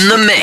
In the mix.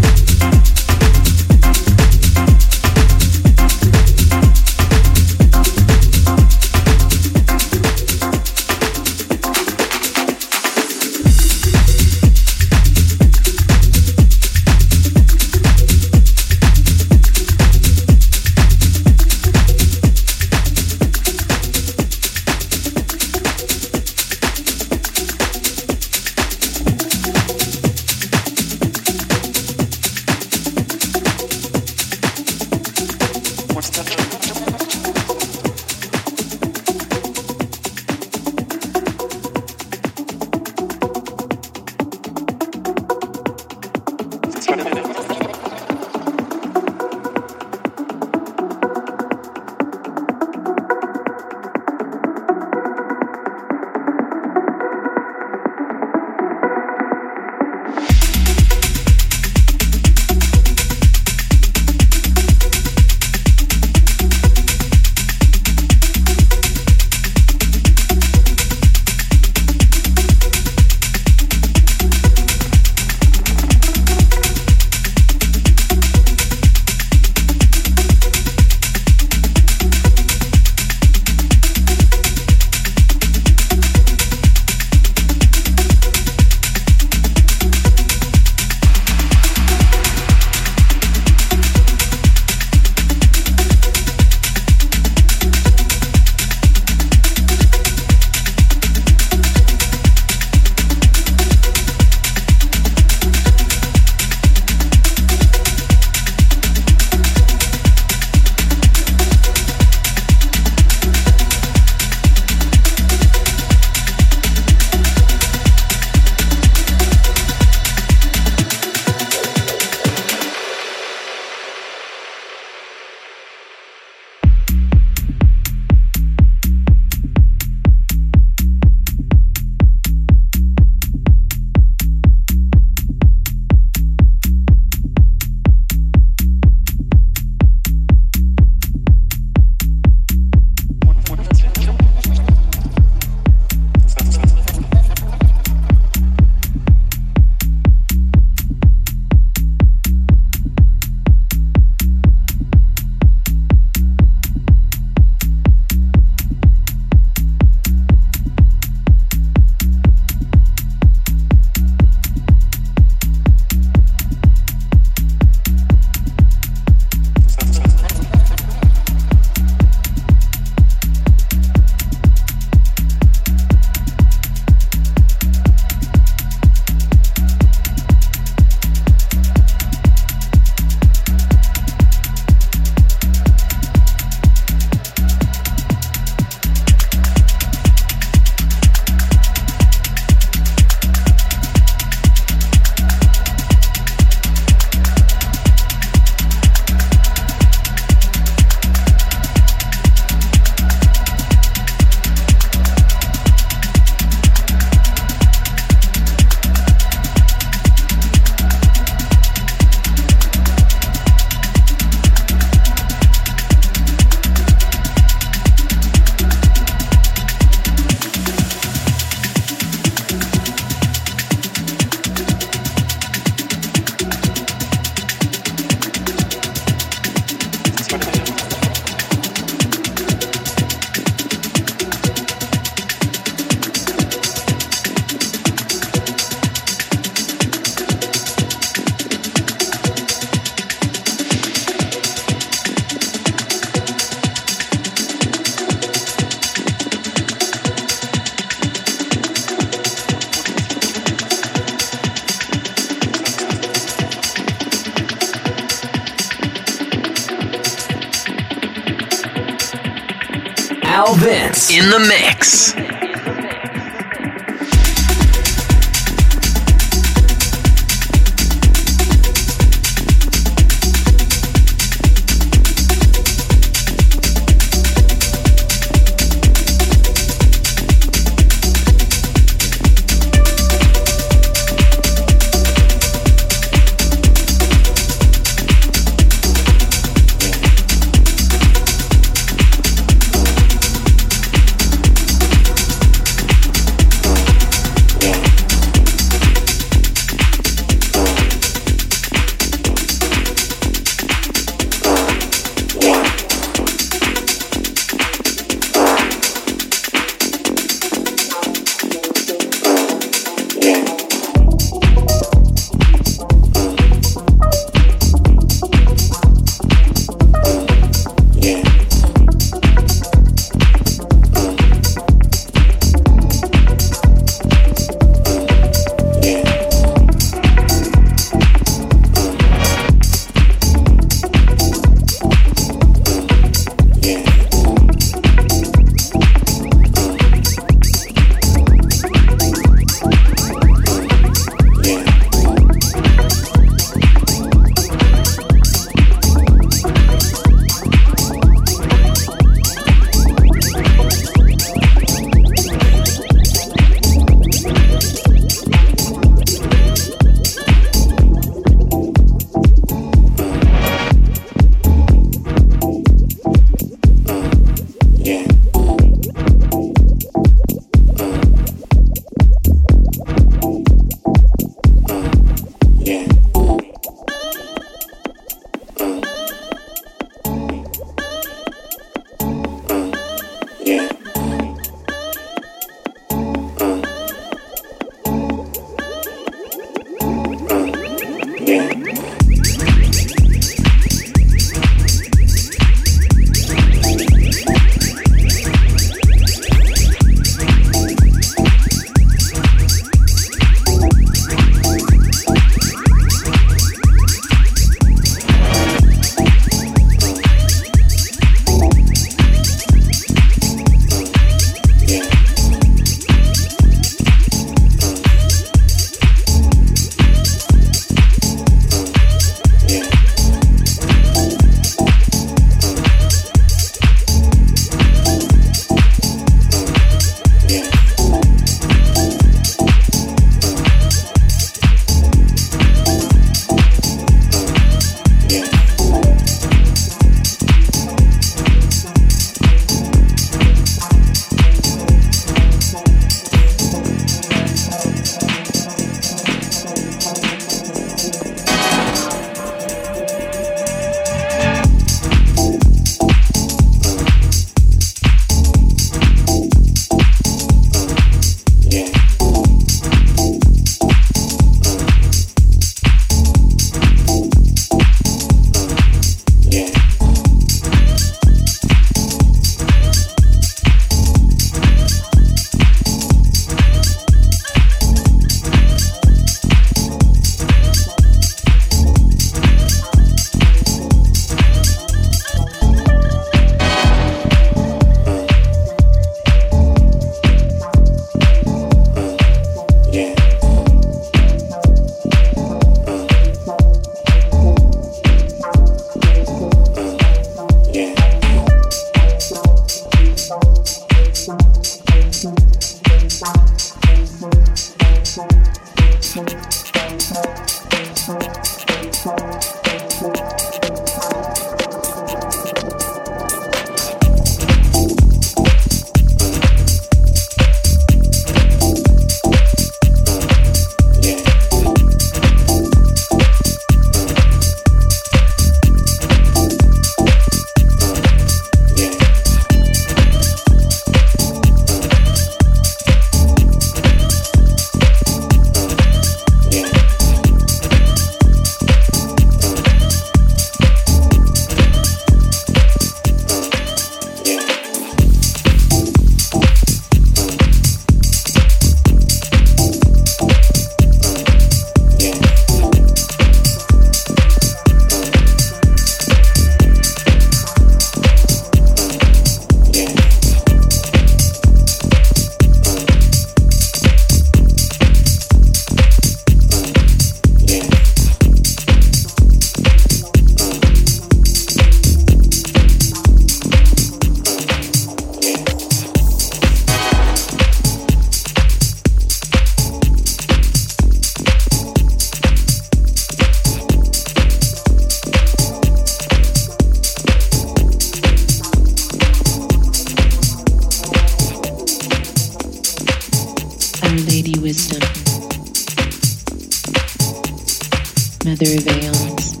Their veils.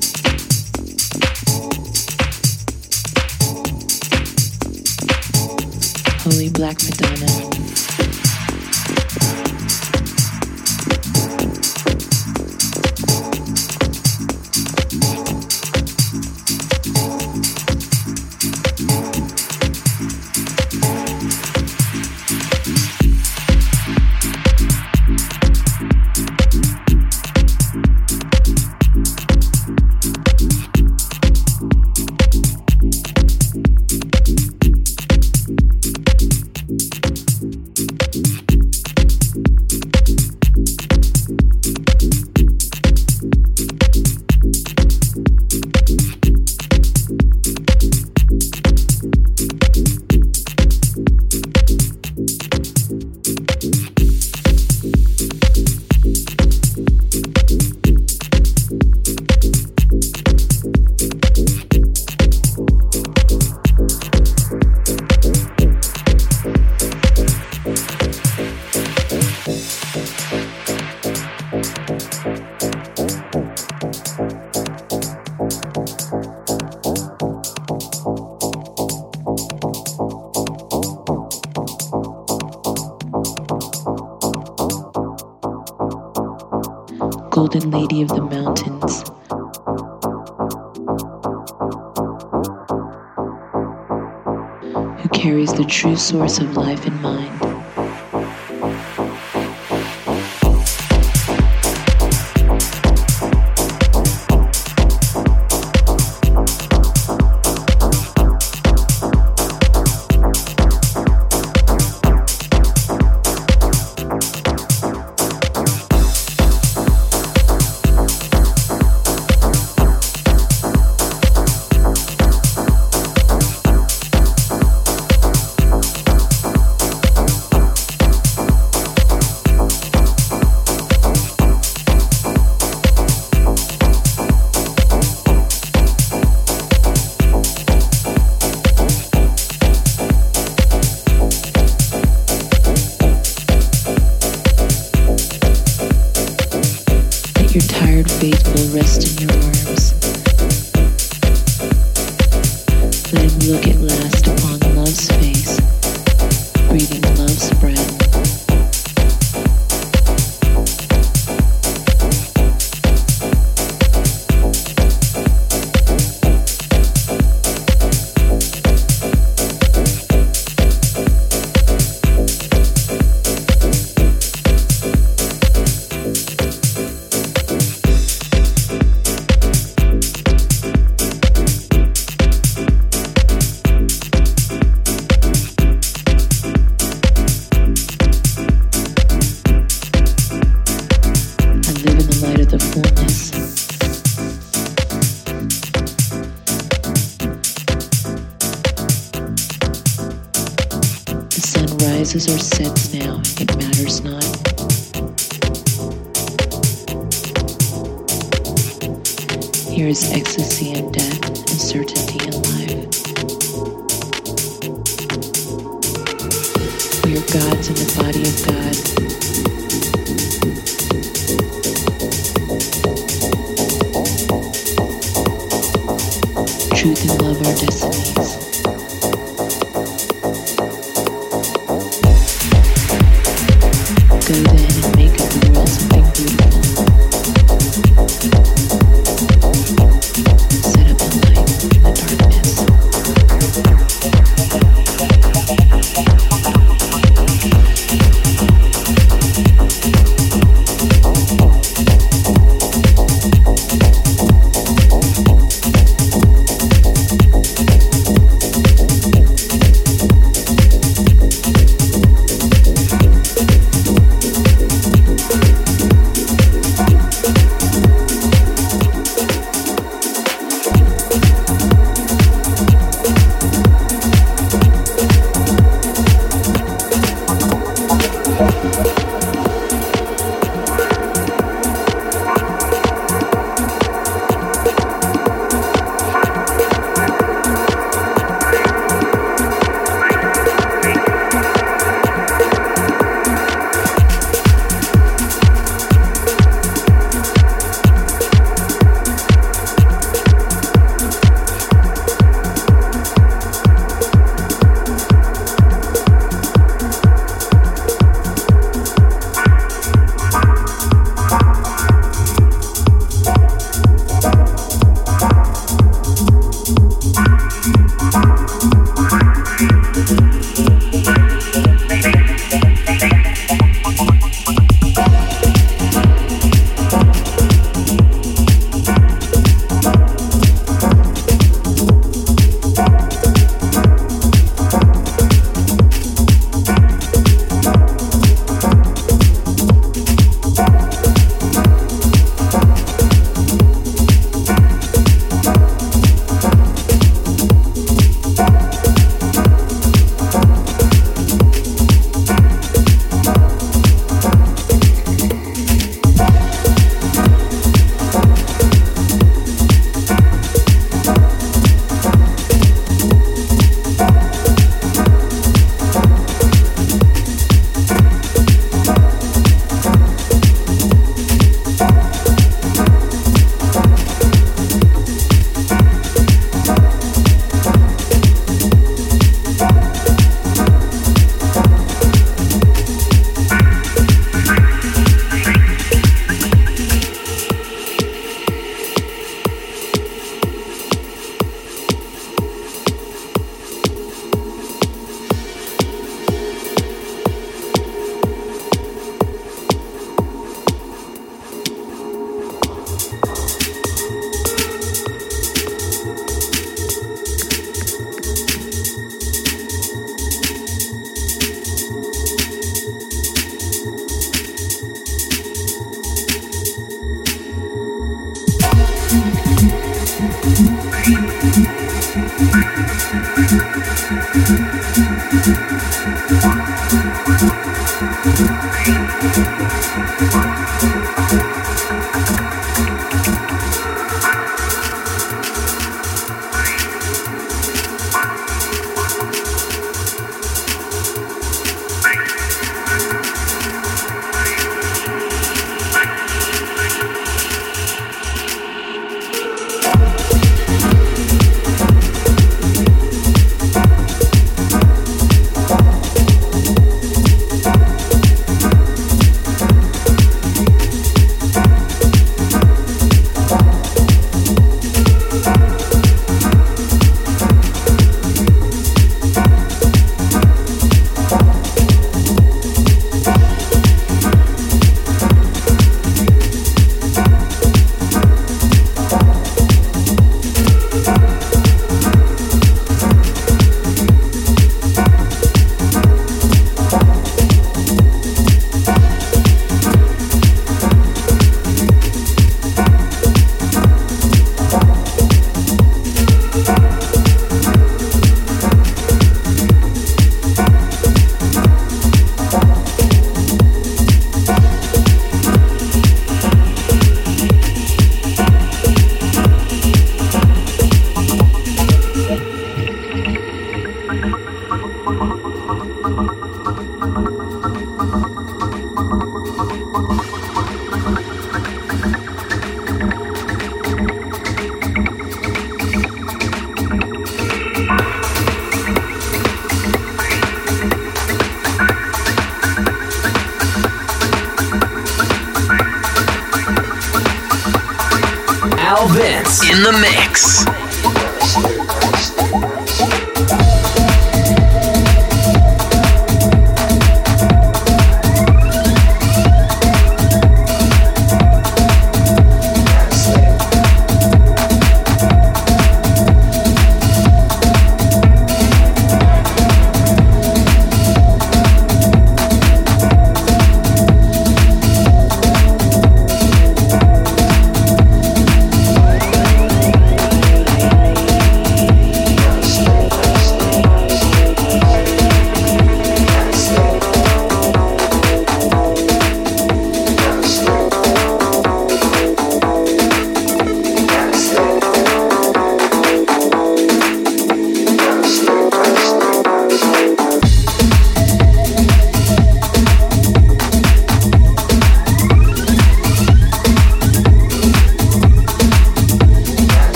Holy Black Madonna. Golden lady of the mountains. Who carries the true source of life in mind.